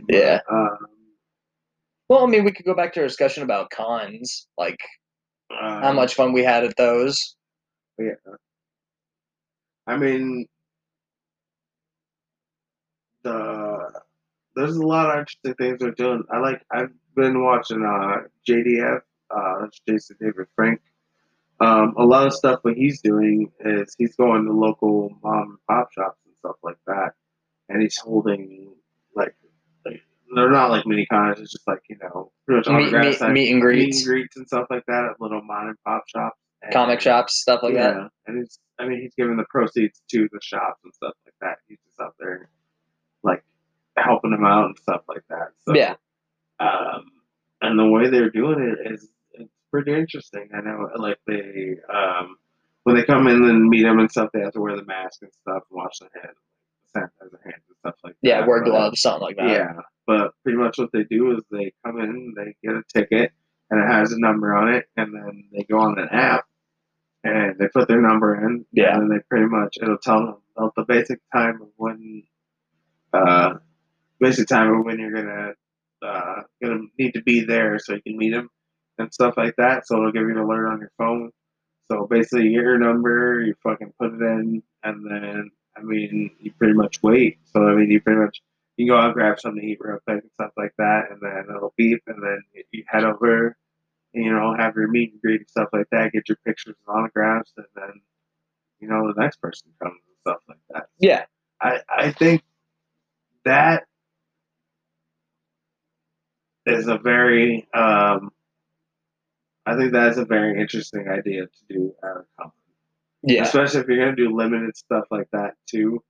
Yeah. Um, Well, I mean, we could go back to our discussion about cons, like uh, how much fun we had at those. Yeah. I mean, the there's a lot of interesting things they're doing. I like. I've been watching uh, JDF. Uh, Jason David Frank. Um, a lot of stuff what he's doing is he's going to local mom and pop shops and stuff like that, and he's holding like, like they're not like mini cons. It's just like you know, pretty much Meet, meet, meet and meet greets, and greets and stuff like that at little mom and pop shops, and- comic shops, stuff like that. yeah, and it's I mean he's giving the proceeds to the shops and stuff like that. He's just out there like helping them out and stuff like that. So Yeah. um, and the way they're doing it's pretty interesting. I know like they um when they come in and meet them and stuff, they have to wear the mask and stuff, and wash their hands, sanitize their hands and stuff like that. Yeah, wear gloves, something like that. yeah, but pretty much what they do is they come in, they get a ticket, and it has a number on it, and then they go on an app, and they put their number in, Yeah. and then they pretty much it'll tell them about the basic time of when, uh, basic time of when you're gonna uh gonna need to be there so you can meet them and stuff like that. So it'll give you an alert on your phone. So basically, you get your number, you fucking put it in, and then I mean, you pretty much wait. So I mean, you pretty much you go out and grab something to eat real quick and stuff like that, and then it'll beep, and then you- you head over, and, you know, have your meet and greet and stuff like that, get your pictures and autographs, and then you know the next person comes and stuff like that. Yeah. I I think that is a very um, I think that is a very interesting idea to do at a con. Yeah. Especially if you're gonna do limited stuff like that too.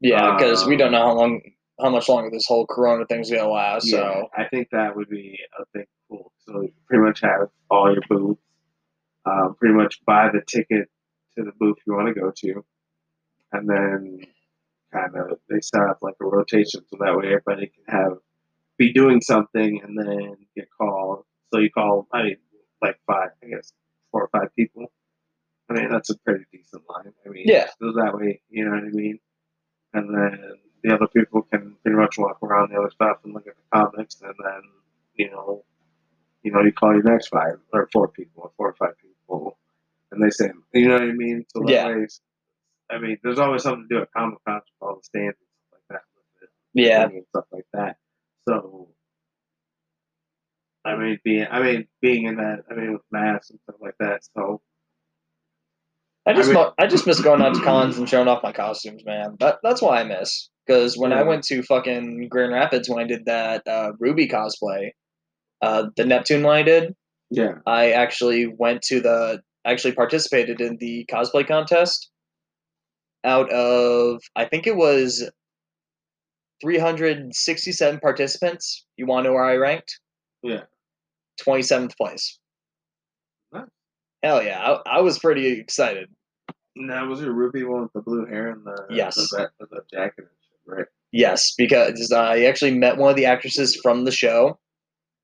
Yeah, because we Um, don't know how long, how much longer this whole Corona thing's gonna last. Yeah, So I think that would be a thing cool. So you pretty much have all your booths. Um, pretty much buy the ticket to the booth you want to go to, and then kind of they set up like a rotation so that way everybody can have be doing something and then get called. So you call, I mean, like five, I guess, four or five people. I mean, that's a pretty decent line. I mean, Yeah. So that way, you know what I mean. And then the other people can pretty much walk around the other stuff and look at the comics, and then you know, you know, you call your next five or four people or four or five people, and they say, you know what I mean. So Yeah. way, I mean, there's always something to do at Comic Con with all the stands and stuff like that. With it, Yeah. and stuff like that. So, I mean, being I mean, being in that, I mean, with masks and stuff like that. So, I just I mean- I just miss going out to cons and showing off my costumes, man. That that's why I miss. Because when I went to fucking Grand Rapids when I did that uh, RWBY cosplay, uh, the Neptune one I did, yeah, I actually went to the actually participated in the cosplay contest. Out of I think it was 367 participants. You want to know where I ranked? yeah. 27th place. Nice. Hell yeah, I, I was pretty excited. That was your RWBY one with the blue hair and the Yes. the, the, the jacket right? Yes, because I actually met one of the actresses from the show.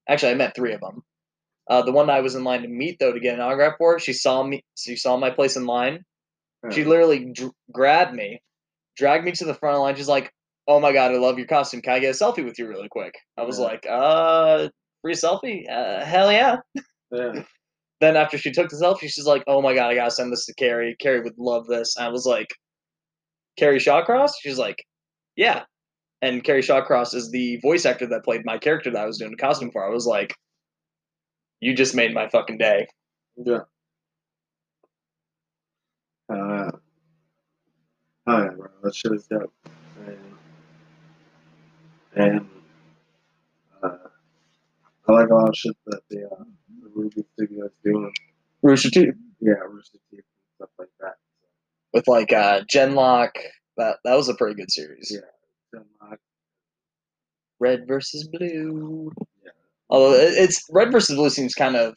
Actually, I met three of them. Uh, the one I was in line to meet, though, to get an autograph for, she saw me. She saw my place in line. She literally dr- grabbed me, dragged me to the front of the line. She's like, "Oh my god, I love your costume. Can I get a selfie with you really quick?" I was Yeah. like, "Uh, free selfie? Uh, hell yeah!" yeah. Then after she took the selfie, she's like, "Oh my god, I gotta send this to Kerry. Kerry would love this." And I was like, "Kerry Shawcross?" She's like, "Yeah." And Kerry Shawcross is the voice actor that played my character that I was doing the costume for. I was like, "You just made my fucking day." Yeah. Uh, oh yeah, bro, that shit is dope. And, and I like a lot of shit that the, uh, the RWBY Studio is doing. Rooster Teeth Yeah, Rooster Teeth and stuff like that. with like uh, Genlock. That that was a pretty good series. Yeah. Uh, Red versus Blue. Yeah. Although it- it's Red versus Blue seems kind of,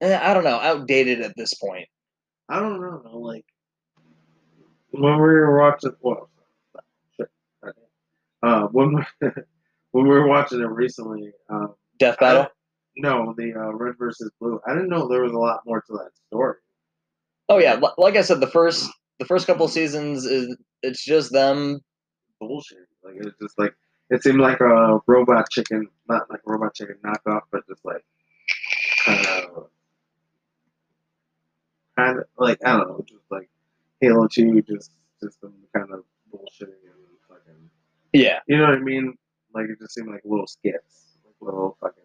eh, I don't know, outdated at this point. I don't know, like when we were watching, well, uh, when we, when we were watching it recently, um, Death Battle. no, the uh, Red versus Blue. I didn't know there was a lot more to that story. Oh yeah, li- like I said, the first the first couple seasons is it's just them. Bullshit. Like it's just like it seemed like a robot chicken, not like a robot chicken knockoff, but just like kind of, kind of like I don't know, just like Halo Two, just just some kind of bullshitting and fucking. Yeah, You know what I mean? Like it just seemed like little skits, like little fucking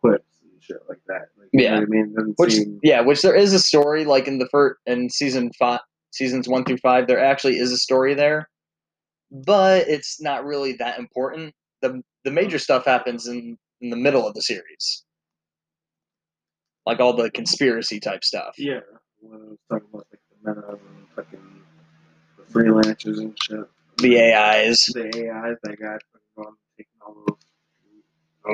clips and shit like that. Like, you Yeah. know what I mean? Which seem, yeah, which there is a story like in the first in season five, seasons one through five. There actually is a story there, but it's not really that important. the The major stuff happens in in the middle of the series, like all the conspiracy type stuff. yeah. When I was talking about like the meta and fucking the freelancers and shit. The AIs. the AIs that got I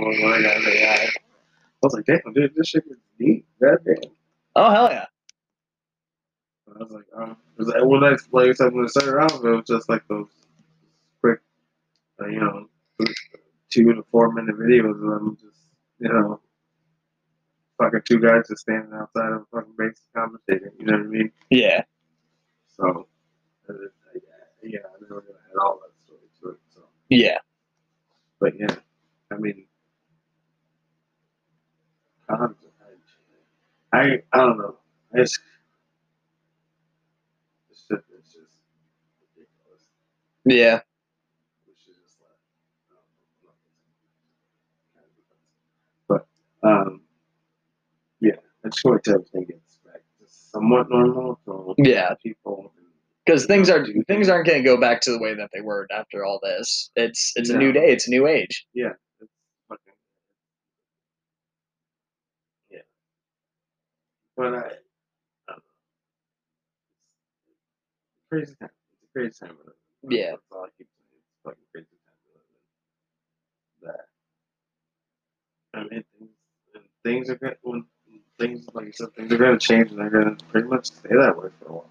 was like, damn, dude, this shit is deep. God damn. Oh hell yeah! I was like, oh, when I like I said when it started off, it was just like those quick, uh, you know, two to four minute videos of them just, you know, fucking two guys just standing outside of a fucking base conversating. You know what I mean? Yeah, So, uh, yeah, I never really had all that story to it. So. yeah. But yeah, I mean, I, I, I don't know. It's just, this just ridiculous. Yeah. We should just let, but, um, yeah, I just want to everything gets back to somewhat normal. So Yeah. people. Because things are things aren't going to go back to the way that they were after all this. It's it's a new day. It's a new age. Yeah, it's. Yeah. But I. I don't know. It's crazy time. It's a crazy time. to live in. Yeah. That's all I keep saying. It's fucking crazy time to live in. That. I mean, things, things are good. When things, like you said, things are going to change and they're going to pretty much stay that way for a while.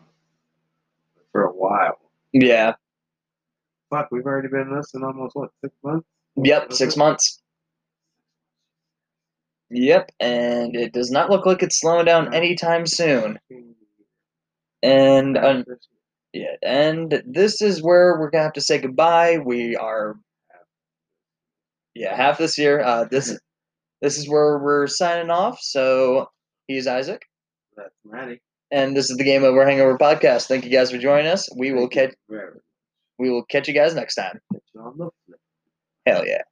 For a while. Yeah. Fuck, we've already been in this in almost, what, six months? Yep. Six months. Yep. And it does not look like it's slowing down anytime soon. And un- yeah, and this is where we're gonna have to say goodbye. We are, yeah, half this year. Uh, this this is where we're signing off. So he's Isaac, That's Maddie. And this is the Game Over Hangover podcast. Thank you guys for joining us. We will catch we will catch you guys next time. Catch you on the flip. Hell yeah.